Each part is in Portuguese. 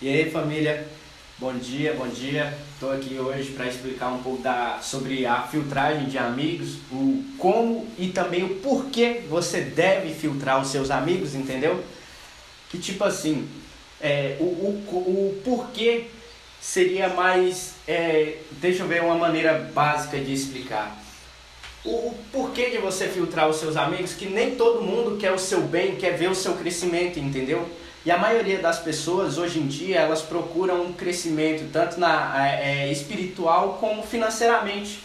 E aí, família? Bom dia, bom dia. Estou aqui hoje para explicar um pouco da, sobre a filtragem de amigos, o como e também o porquê você deve filtrar os seus amigos, entendeu? Que tipo assim, é, o, o, o porquê seria mais. É, deixa eu ver uma maneira básica de explicar. O, o porquê de você filtrar os seus amigos, que nem todo mundo quer o seu bem, quer ver o seu crescimento, entendeu? E a maioria das pessoas hoje em dia elas procuram um crescimento tanto na é, é, espiritual como financeiramente.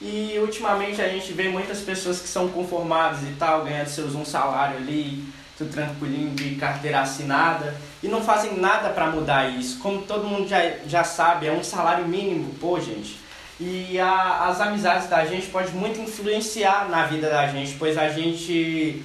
E ultimamente a gente vê muitas pessoas que são conformadas e tal, ganhando seus um salário ali, tudo tranquilinho, de carteira assinada, e não fazem nada para mudar isso. Como todo mundo já, já sabe, é um salário mínimo, pô, gente. E a, as amizades da gente podem muito influenciar na vida da gente, pois a gente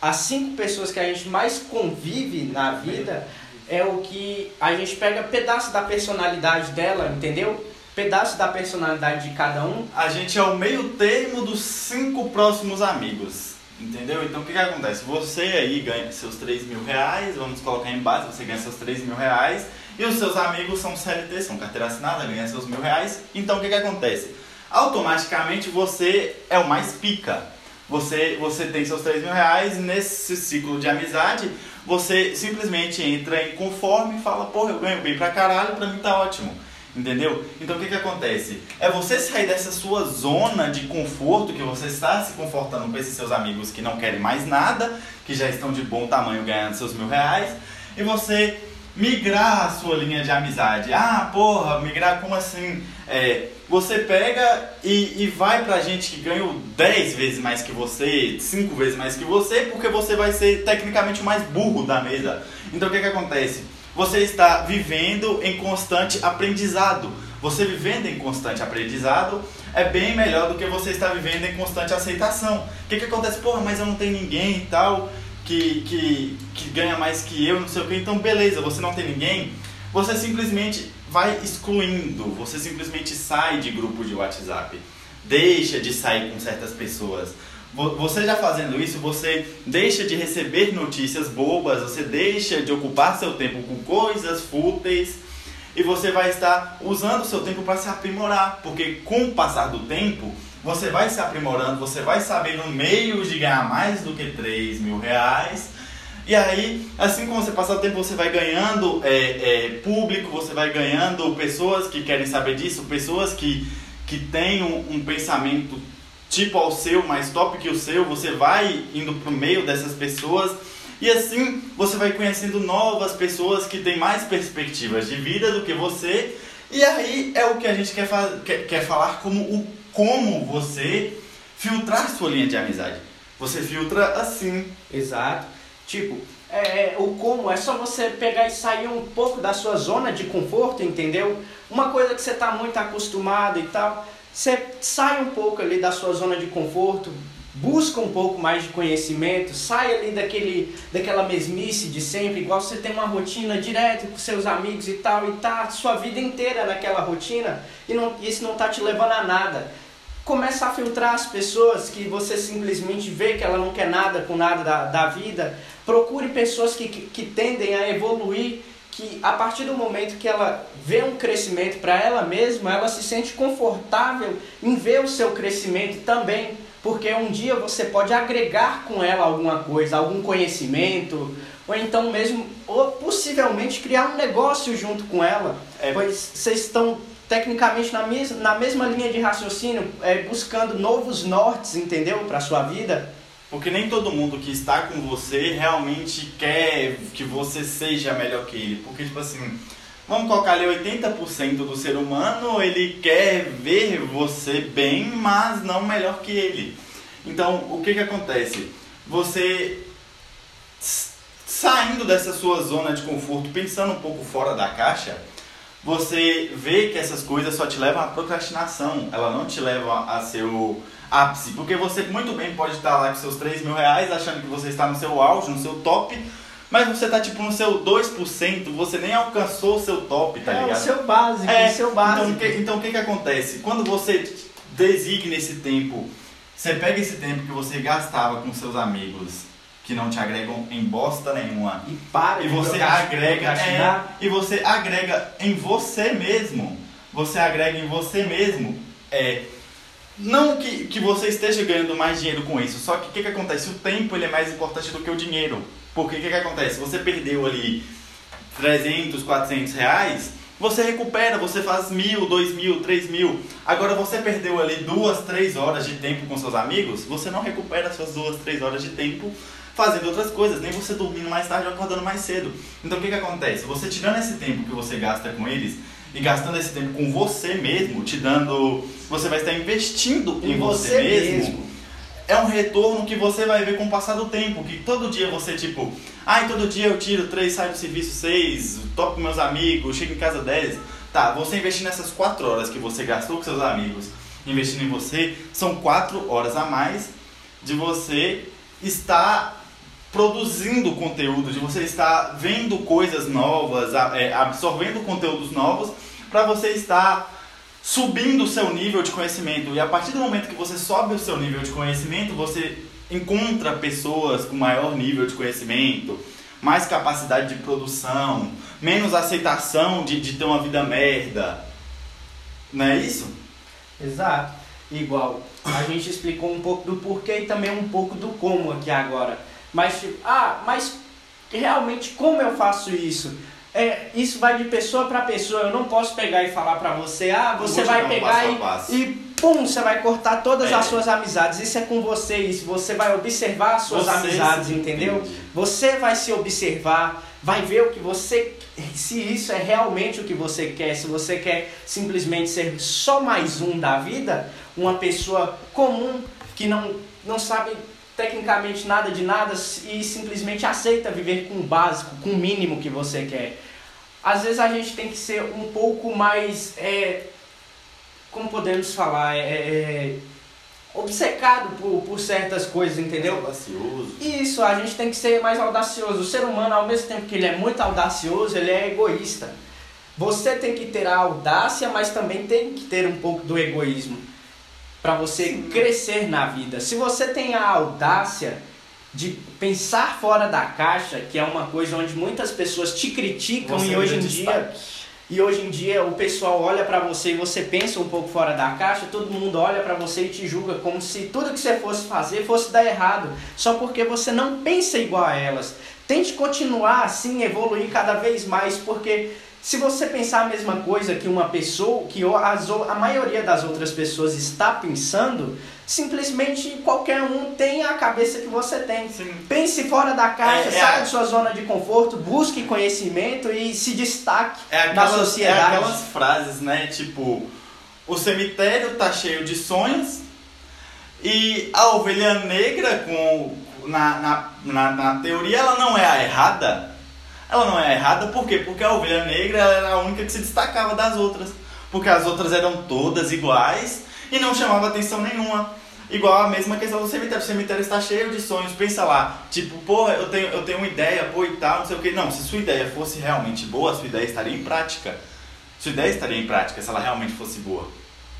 as cinco pessoas que a gente mais convive na vida é o que a gente pega pedaço da personalidade dela, entendeu? Pedaço da personalidade de cada um. A gente é o meio termo dos cinco próximos amigos. Entendeu? Então o que, que acontece? Você aí ganha seus 3 mil reais, vamos colocar em base, você ganha seus 3 mil reais, e os seus amigos são CLT, são carteira assinada, ganha seus mil reais. Então o que, que acontece? Automaticamente você é o mais pica você, você tem seus 3 mil reais nesse ciclo de amizade você simplesmente entra em conforme e fala, porra, eu ganho bem pra caralho, pra mim tá ótimo. Entendeu? Então o que, que acontece? É você sair dessa sua zona de conforto que você está se confortando com esses seus amigos que não querem mais nada, que já estão de bom tamanho ganhando seus mil reais, e você migrar a sua linha de amizade. Ah, porra, migrar como assim? É, você pega e, e vai pra gente que ganhou 10 vezes mais que você, 5 vezes mais que você, porque você vai ser tecnicamente o mais burro da mesa. Então o que, que acontece? Você está vivendo em constante aprendizado. Você vivendo em constante aprendizado é bem melhor do que você estar vivendo em constante aceitação. O que, que acontece? Porra, mas eu não tenho ninguém e tal que, que, que ganha mais que eu, não sei o que. Então, beleza, você não tem ninguém. Você simplesmente vai excluindo, você simplesmente sai de grupo de WhatsApp, deixa de sair com certas pessoas. Você já fazendo isso, você deixa de receber notícias bobas, você deixa de ocupar seu tempo com coisas fúteis e você vai estar usando seu tempo para se aprimorar, porque com o passar do tempo você vai se aprimorando, você vai sabendo meios de ganhar mais do que 3 mil reais e aí, assim como você passa o tempo, você vai ganhando é, é, público, você vai ganhando pessoas que querem saber disso, pessoas que, que têm um, um pensamento tipo ao seu, mais top que o seu, você vai indo pro meio dessas pessoas. E assim você vai conhecendo novas pessoas que têm mais perspectivas de vida do que você. E aí é o que a gente quer, fa quer, quer falar como o como você filtrar sua linha de amizade. Você filtra assim. Exato. Tipo, é, é, o como é só você pegar e sair um pouco da sua zona de conforto, entendeu? Uma coisa que você está muito acostumado e tal, você sai um pouco ali da sua zona de conforto, busca um pouco mais de conhecimento, sai ali daquele, daquela mesmice de sempre, igual você tem uma rotina direto com seus amigos e tal, e tá sua vida inteira naquela rotina, e não, isso não tá te levando a nada começa a filtrar as pessoas que você simplesmente vê que ela não quer nada com nada da, da vida. Procure pessoas que, que, que tendem a evoluir, que a partir do momento que ela vê um crescimento para ela mesma, ela se sente confortável em ver o seu crescimento também. Porque um dia você pode agregar com ela alguma coisa, algum conhecimento, ou então mesmo, ou possivelmente criar um negócio junto com ela. É. Pois vocês estão tecnicamente na mesma, na mesma linha de raciocínio, é, buscando novos nortes, entendeu? Para sua vida. Porque nem todo mundo que está com você realmente quer que você seja melhor que ele. Porque, tipo assim, vamos colocar ali 80% do ser humano, ele quer ver você bem, mas não melhor que ele. Então, o que que acontece? Você saindo dessa sua zona de conforto, pensando um pouco fora da caixa, você vê que essas coisas só te levam à procrastinação, ela não te leva a seu ápice, porque você muito bem pode estar lá com seus 3 mil reais achando que você está no seu auge, no seu top, mas você está tipo no seu 2%, você nem alcançou o seu top, tá é, ligado? É o seu básico, é, o seu básico. Então, que, então o que que acontece? Quando você designa esse tempo, você pega esse tempo que você gastava com seus amigos, que não te agregam em bosta nenhuma. E para E de você agrega, é, e você agrega em você mesmo. Você agrega em você mesmo. É, não que, que você esteja ganhando mais dinheiro com isso, só que o que, que acontece? O tempo ele é mais importante do que o dinheiro. Porque o que, que acontece? Você perdeu ali 300, 400 reais, você recupera, você faz mil, dois mil, três mil. Agora você perdeu ali duas, três horas de tempo com seus amigos, você não recupera suas duas, três horas de tempo fazendo outras coisas, nem você dormindo mais tarde ou acordando mais cedo. Então o que, que acontece? Você tirando esse tempo que você gasta com eles e gastando esse tempo com você mesmo, te dando. Você vai estar investindo em, Em você, você mesmo mesmo. É um retorno que você vai ver com o passar do tempo. Que todo dia você, tipo, ai, todo dia eu tiro três, saio do serviço seis, topo com meus amigos, chego em casa 10. Tá, você investir nessas quatro horas que você gastou com seus amigos, investindo em você, são quatro horas a mais de você estar produzindo conteúdo, de você estar vendo coisas novas, é, absorvendo conteúdos novos, para você estar subindo o seu nível de conhecimento. E a partir do momento que você sobe o seu nível de conhecimento, você encontra pessoas com maior nível de conhecimento, mais capacidade de produção, menos aceitação de, de ter uma vida merda. Não é isso? Exato. Igual, a gente explicou um pouco do porquê e também um pouco do como aqui agora. Mas, tipo, ah, mas realmente como eu faço isso? É, isso vai de pessoa para pessoa. Eu não posso pegar e falar para você, ah, você vai pegar passo e, passo. e pum, você vai cortar todas É. as suas amizades. Isso é com você, isso. Você vai observar as suas Você amizades, entendeu? entende. Você vai se observar, vai ver o que você. Se isso é realmente o que você quer, se você quer simplesmente ser só mais um da vida, uma pessoa comum que não, não sabe tecnicamente nada de nada e simplesmente aceita viver com o básico, com o mínimo que você quer. Às vezes a gente tem que ser um pouco mais. é, como podemos falar? É, é, obcecado por, por certas coisas, entendeu? Audacioso. Isso, a gente tem que ser mais audacioso. O ser humano, ao mesmo tempo que ele é muito audacioso, ele é egoísta. Você tem que ter a audácia, mas também tem que ter um pouco do egoísmo para você crescer na vida. Se você tem a audácia de pensar fora da caixa, que é uma coisa onde muitas pessoas te criticam Você e hoje em vira dia destaque. e hoje em dia o pessoal olha pra você e você pensa um pouco fora da caixa, todo mundo olha pra você e te julga como se tudo que você fosse fazer fosse dar errado, só porque você não pensa igual a elas. Tente continuar assim, evoluir cada vez mais, porque se você pensar a mesma coisa que uma pessoa, que a maioria das outras pessoas está pensando, simplesmente qualquer um tem a cabeça que você tem. Sim. Pense fora da caixa, É, é saia a- de sua zona de conforto, busque conhecimento e se destaque É na aquelas, sociedade. é aquelas frases, né? Tipo, o cemitério tá cheio de sonhos e a ovelha negra, com, na, na, na, na teoria, ela não é a errada. Ela não é errada por quê? Porque a ovelha negra era a única que se destacava das outras. Porque as outras eram todas iguais e não chamava atenção nenhuma. Igual a mesma questão do cemitério. O cemitério está cheio de sonhos. Pensa lá, tipo, pô, eu tenho, eu tenho uma ideia, pô, e tal, não sei o que. Não, se sua ideia fosse realmente boa, sua ideia estaria em prática. Sua ideia estaria em prática se ela realmente fosse boa.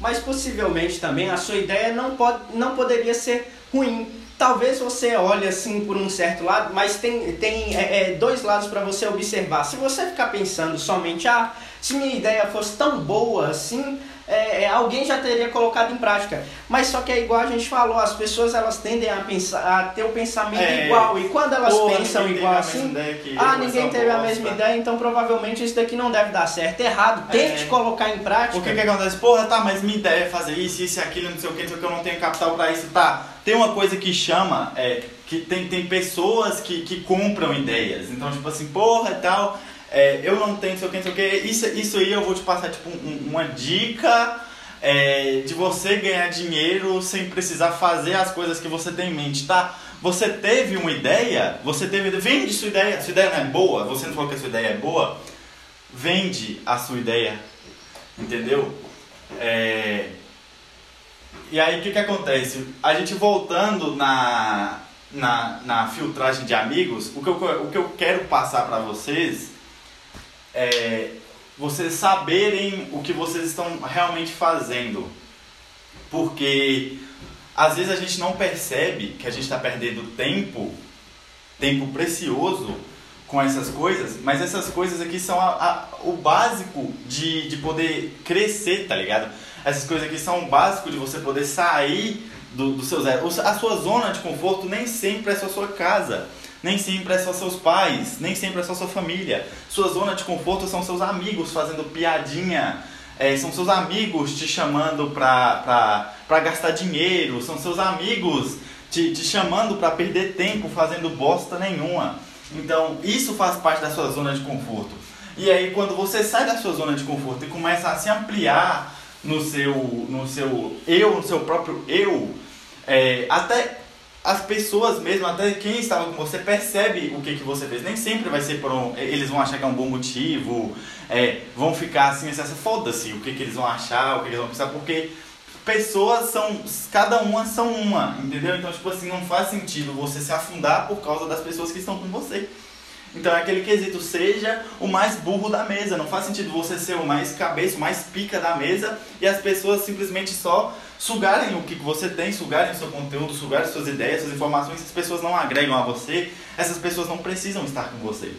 Mas possivelmente também a sua ideia não, pode, não poderia ser ruim. Talvez você olhe assim por um certo lado, mas tem, tem é, é, dois lados para você observar. Se você ficar pensando somente, ah, se minha ideia fosse tão boa assim, é, é, alguém já teria colocado em prática. Mas só que é igual a gente falou, as pessoas elas tendem a pensar, a ter o pensamento É. igual. E quando elas Pô, pensam igual assim, que ah, ninguém teve a mesma ideia, então provavelmente isso daqui não deve dar certo. Errado, tente É. colocar em prática. Porque que acontece? Porra, tá, mas minha ideia é fazer isso, isso e aquilo, não sei o que, não sei o que, eu não tenho capital pra isso, tá. Tem uma coisa que chama, é, que tem, tem pessoas que, que compram ideias. Então, tipo assim, porra e tal, é, eu não tenho, sei o que, sei o que. Isso, isso aí eu vou te passar, tipo, um- uma dica é, de você ganhar dinheiro sem precisar fazer as coisas que você tem em mente, tá? Você teve uma ideia, você teve. Vende sua ideia. Sua ideia não é boa, você não falou que a sua ideia é boa. Vende a sua ideia. Entendeu? É, E aí o que, que acontece? A gente voltando na, na, na filtragem de amigos, o que eu, o que eu quero passar para vocês é vocês saberem o que vocês estão realmente fazendo. Porque às vezes a gente não percebe que a gente está perdendo tempo tempo precioso com essas coisas, mas essas coisas aqui são a, a, o básico de, de poder crescer, tá ligado? Essas coisas aqui são o básico de você poder sair do, do seu zero. A sua zona de conforto nem sempre é só sua casa, nem sempre é só seus pais, nem sempre é só sua família. Sua zona de conforto são seus amigos fazendo piadinha, é, são seus amigos te chamando pra gastar dinheiro, são seus amigos te, te chamando pra perder tempo fazendo bosta nenhuma. Então, isso faz parte da sua zona de conforto. E aí, quando você sai da sua zona de conforto e começa a se ampliar no seu, no seu eu, no seu próprio eu, é, até as pessoas mesmo, até quem estava com você, percebe o que, que você fez. Nem sempre vai ser por um. Eles vão achar que é um bom motivo, é, vão ficar assim, assim foda-se o que, que eles vão achar, o que, que eles vão pensar, porque pessoas são. Cada uma são uma, entendeu? Então, tipo assim, não faz sentido você se afundar por causa das pessoas que estão com você. Então é aquele quesito, seja o mais burro da mesa. Não faz sentido você ser o mais cabeça, o mais pica da mesa e as pessoas simplesmente só sugarem o que você tem, sugarem o seu conteúdo, sugarem suas ideias, suas informações. As pessoas não agregam a você, essas pessoas não precisam estar com você.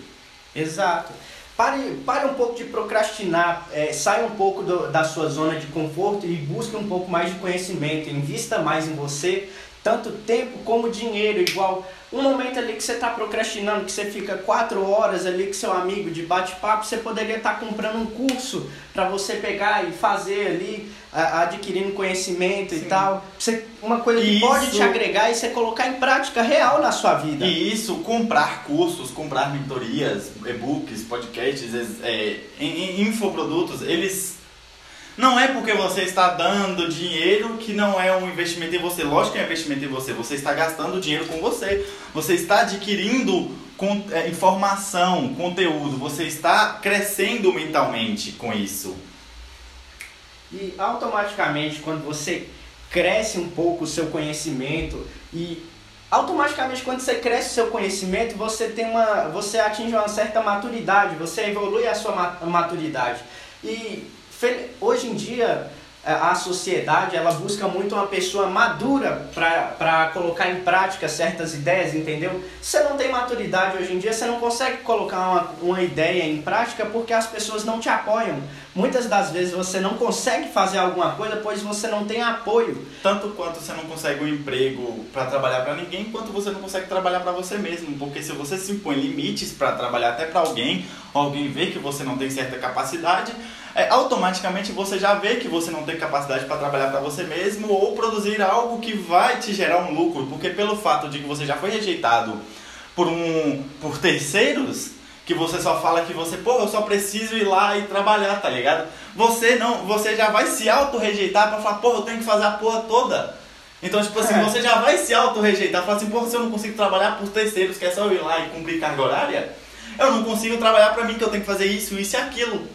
Exato. Pare, pare um pouco de procrastinar, é, saia um pouco do, da sua zona de conforto e busque um pouco mais de conhecimento, invista mais em você, tanto tempo como dinheiro, igual um momento ali que você está procrastinando, que você fica quatro horas ali com seu amigo de bate-papo, você poderia estar tá comprando um curso para você pegar e fazer ali, adquirindo conhecimento Sim. e tal. Você, uma coisa que isso. pode te agregar e você colocar em prática real na sua vida. E isso, comprar cursos, comprar mentorias, e-books, podcasts, é, infoprodutos, eles não é porque você está dando dinheiro que não é um investimento em você. Lógico que é um investimento em você. Você está gastando dinheiro com você. Você está adquirindo é, informação, conteúdo. Você está crescendo mentalmente com isso. E automaticamente, quando você cresce um pouco o seu conhecimento e automaticamente quando você cresce o seu conhecimento, você tem uma, você atinge uma certa maturidade, você evolui a sua maturidade. E hoje em dia a sociedade ela busca muito uma pessoa madura para colocar em prática certas ideias, entendeu? Você não tem maturidade hoje em dia, você não consegue colocar uma, uma ideia em prática porque as pessoas não te apoiam. Muitas das vezes você não consegue fazer alguma coisa pois você não tem apoio. Tanto quanto você não consegue um emprego para trabalhar para ninguém, quanto você não consegue trabalhar para você mesmo. Porque se você se impõe limites para trabalhar até para alguém, alguém vê que você não tem certa capacidade é, automaticamente você já vê que você não tem capacidade para trabalhar para você mesmo ou produzir algo que vai te gerar um lucro, porque pelo fato de que você já foi rejeitado por um por terceiros, que você só fala que você, pô, eu só preciso ir lá e trabalhar, tá ligado? Você não, você já vai se auto-rejeitar para falar, pô, eu tenho que fazer a porra toda. Então, tipo assim, é. você já vai se auto-rejeitar, falar assim, pô, se eu não consigo trabalhar por terceiros, que é só eu ir lá e cumprir carga horária, eu não consigo trabalhar para mim que eu tenho que fazer isso, isso e aquilo.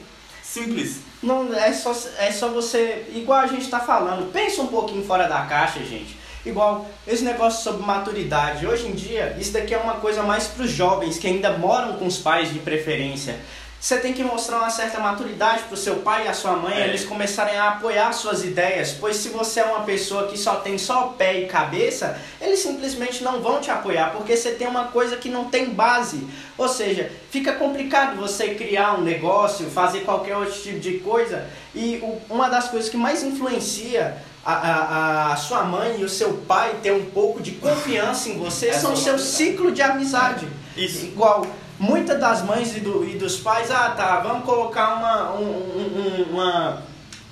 Simples. Não, é só, é só você. Igual a gente está falando, pensa um pouquinho fora da caixa, gente. Igual esse negócio sobre maturidade. Hoje em dia, isso daqui é uma coisa mais para os jovens que ainda moram com os pais de preferência você tem que mostrar uma certa maturidade para o seu pai e a sua mãe, é. eles começarem a apoiar suas ideias, pois se você é uma pessoa que só tem só pé e cabeça, eles simplesmente não vão te apoiar, porque você tem uma coisa que não tem base. Ou seja, fica complicado você criar um negócio, fazer qualquer outro tipo de coisa, e uma das coisas que mais influencia a, a, a, sua mãe e o seu pai ter um pouco de confiança em você é são o seu ciclo de amizade. Isso. Igual muitas das mães e, do, e, dos pais, ah tá, vamos colocar uma, um, um, uma,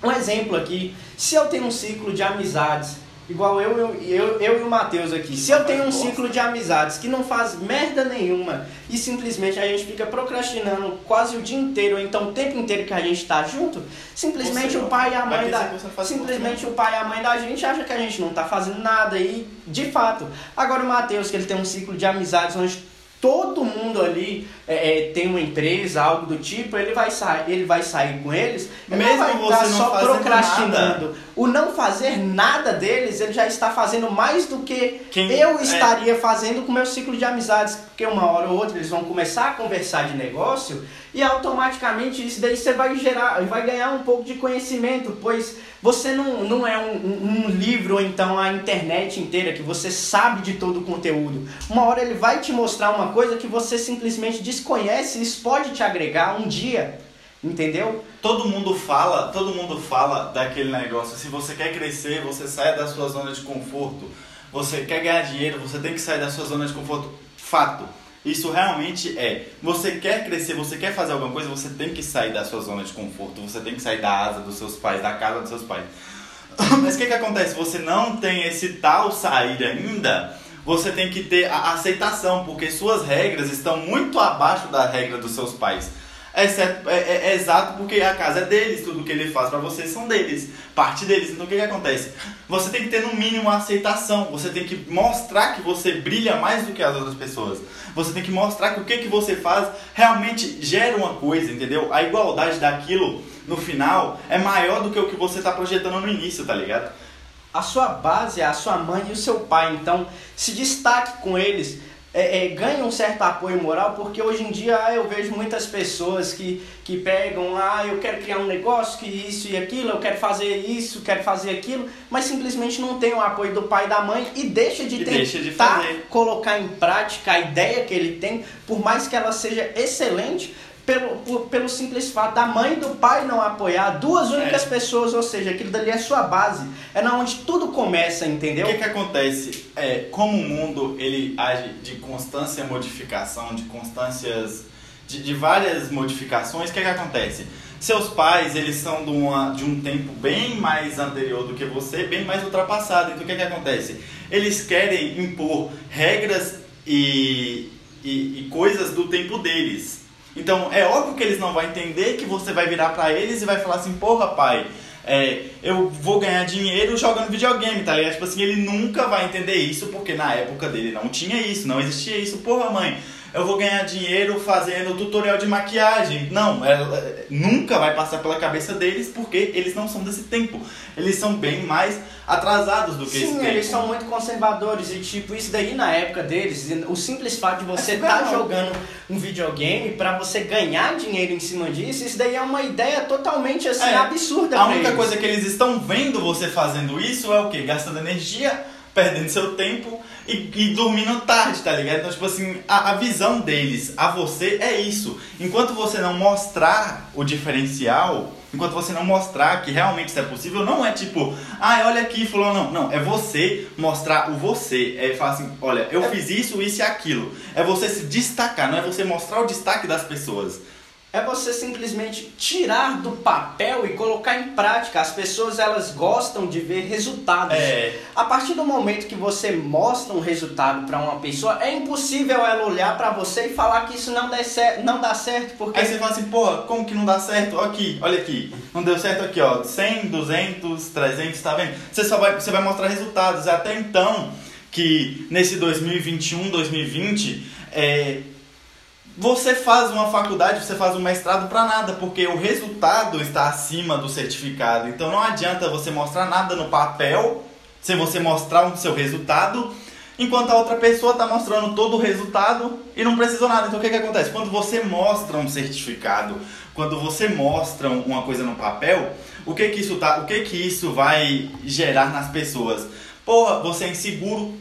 um exemplo aqui. Se eu tenho um ciclo de amizades, igual eu, eu, eu, eu e o Matheus aqui, se eu tenho um ciclo de amizades que não faz merda nenhuma e simplesmente a gente fica procrastinando quase o dia inteiro, ou então o tempo inteiro que a gente está junto, simplesmente o pai e a mãe da simplesmente o pai e a mãe da gente acha que a gente não está fazendo nada e de fato. Agora o Matheus que ele tem um ciclo de amizades onde todo mundo ali é, é, tem uma empresa, algo do tipo, ele vai sair, ele vai sair com eles, ele Mesmo vai você estar não só procrastinando. nada. O não fazer nada deles, ele já está fazendo mais do que Quem- eu é. estaria fazendo com meu ciclo de amizades, porque uma hora ou outra eles vão começar a conversar de negócio e automaticamente isso daí você vai gerar, vai ganhar um pouco de conhecimento, pois você não, não é um, um- livro ou então a internet inteira que você sabe de todo o conteúdo. Uma hora ele vai te mostrar uma coisa que você simplesmente desconhece e isso pode te agregar um dia, entendeu? Todo mundo fala, todo mundo fala daquele negócio. Se você quer crescer, você sai da sua zona de conforto. Você quer ganhar dinheiro, você tem que sair da sua zona de conforto. Fato. Isso realmente é. Você quer crescer, você quer fazer alguma coisa, você tem que sair da sua zona de conforto. Você tem que sair da asa dos seus pais, da casa dos seus pais. Mas o que, que acontece? Você não tem esse tal sair ainda. Você tem que ter a aceitação, porque suas regras estão muito abaixo da regra dos seus pais. Exceto, é, é- é exato porque a casa é deles, tudo que ele faz pra vocês são deles, parte deles. Então o que, que acontece? Você tem que ter no mínimo a aceitação, você tem que mostrar que você brilha mais do que as outras pessoas. Você tem que mostrar que o que, que você faz realmente gera uma coisa, entendeu? A igualdade daquilo no final é maior do que o que você tá projetando no início, tá ligado? a sua base é a sua mãe e o seu pai. Então, se destaque com eles. É, é, ganhe um certo apoio moral, porque hoje em dia ah, eu vejo muitas pessoas que, que pegam, ah, eu quero criar um negócio, que isso e aquilo, eu quero fazer isso, quero fazer aquilo, mas simplesmente não tem o apoio do pai e da mãe e deixa de E deixa de tentar colocar em prática a ideia que ele tem, por mais que ela seja excelente, pelo, por- pelo simples fato da mãe e do pai não apoiar, duas únicas É. pessoas, ou seja, aquilo dali é sua base, é na onde tudo começa, entendeu? O que, que acontece? É, como o mundo ele age de constância modificação, de constâncias, de, de várias modificações, o que, que acontece? Seus pais, eles são de, uma, de um tempo bem mais anterior do que você, bem mais ultrapassado. Então o que, que acontece? Eles querem impor regras e, e, e coisas do tempo deles. Então é óbvio que eles não vão entender que você vai virar pra eles e vai falar assim, porra pai, é, eu vou ganhar dinheiro jogando videogame, tá ligado? Tipo assim, ele nunca vai entender isso porque na época dele não tinha isso, não existia isso. Porra mãe, eu vou ganhar dinheiro fazendo tutorial de maquiagem. Não, é- é- nunca vai passar pela cabeça deles porque eles não são desse tempo. Eles são bem mais atrasados do que esse Sim, tempo. eles são muito conservadores e tipo, isso daí na época deles, o simples fato de você É estar surreal. jogando um videogame pra você ganhar dinheiro em cima disso, isso daí é uma ideia totalmente assim É. absurda A única eles. coisa que eles estão vendo você fazendo isso é o quê? Gastando energia, perdendo seu tempo e, e dormindo tarde, tá ligado? Então, tipo assim, a, a visão deles a você é isso. Enquanto você não mostrar o diferencial, enquanto você não mostrar que realmente isso é possível, não é tipo, ah, olha aqui, fulano, não. Não, é você mostrar o você. É falar assim, olha, eu fiz isso, isso e aquilo. É você se destacar, não é você mostrar o destaque das pessoas. É você simplesmente tirar do papel e colocar em prática. As pessoas elas gostam de ver resultados. É. A partir do momento que você mostra um resultado pra uma pessoa, é impossível ela olhar pra você e falar que isso não, dá cer não dá certo, porque Aí você fala assim, porra, como que não dá certo? Aqui, olha aqui. Não deu certo aqui, ó. 100, 200, 300, tá vendo? Você só vai, você vai mostrar resultados. Até então, que nesse 2021, 2020, é, você faz uma faculdade, você faz um mestrado pra nada, porque o resultado está acima do certificado. Então não adianta você mostrar nada no papel, sem você mostrar o seu resultado, enquanto a outra pessoa está mostrando todo o resultado e não precisou nada. Então o que, que acontece? Quando você mostra um certificado, quando você mostra uma coisa no papel, o que que isso tá, o que que isso vai gerar nas pessoas? Porra, você é inseguro,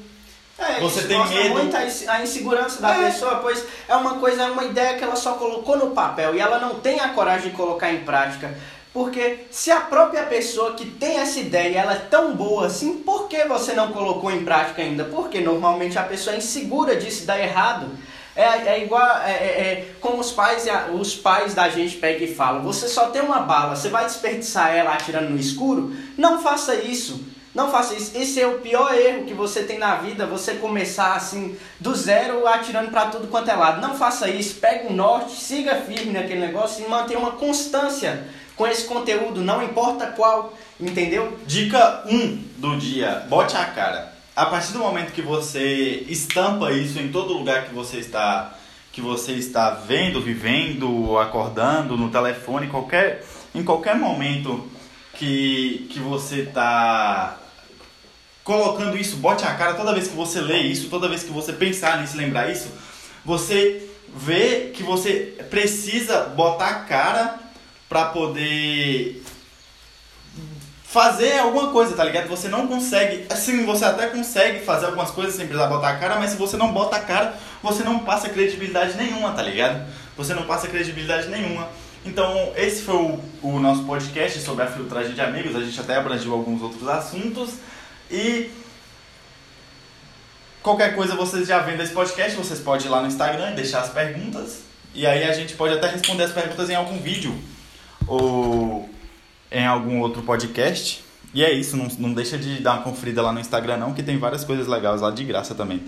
É, Você tem medo. muito a inse- a insegurança da É. pessoa, pois é uma coisa, é uma ideia que ela só colocou no papel e ela não tem a coragem de colocar em prática. Porque se a própria pessoa que tem essa ideia ela é tão boa assim, por que você não colocou em prática ainda? Porque normalmente a pessoa é insegura disso, dá errado. É, é igual é, é, é como os pais, os pais da gente pegam e falam: você só tem uma bala, você vai desperdiçar ela atirando no escuro? Não faça isso. Não faça isso. Esse é o pior erro que você tem na vida, você começar assim, do zero, atirando pra tudo quanto é lado. Não faça isso. Pegue um norte, siga firme naquele negócio e mantenha uma constância com esse conteúdo, não importa qual, entendeu? Dica 1 do dia, bote a cara. A partir do momento que você estampa isso em todo lugar que você está que você está vendo, vivendo, acordando, no telefone, qualquer, em qualquer momento que, que você está colocando isso, bote a cara toda vez que você lê isso, toda vez que você pensar nisso, lembrar isso, você vê que você precisa botar a cara para poder fazer alguma coisa, tá ligado? Você não consegue, assim, você até consegue fazer algumas coisas sem precisar botar a cara, mas se você não bota a cara, você não passa credibilidade nenhuma, tá ligado? Você não passa credibilidade nenhuma. Então, esse foi o, o nosso podcast sobre a filtragem de amigos. A gente até abrangiu alguns outros assuntos. E qualquer coisa vocês já vendo esse podcast, vocês podem ir lá no Instagram e deixar as perguntas. E aí a gente pode até responder as perguntas em algum vídeo ou em algum outro podcast. E é isso, não, não deixa de dar uma conferida lá no Instagram não, que tem várias coisas legais lá de graça também.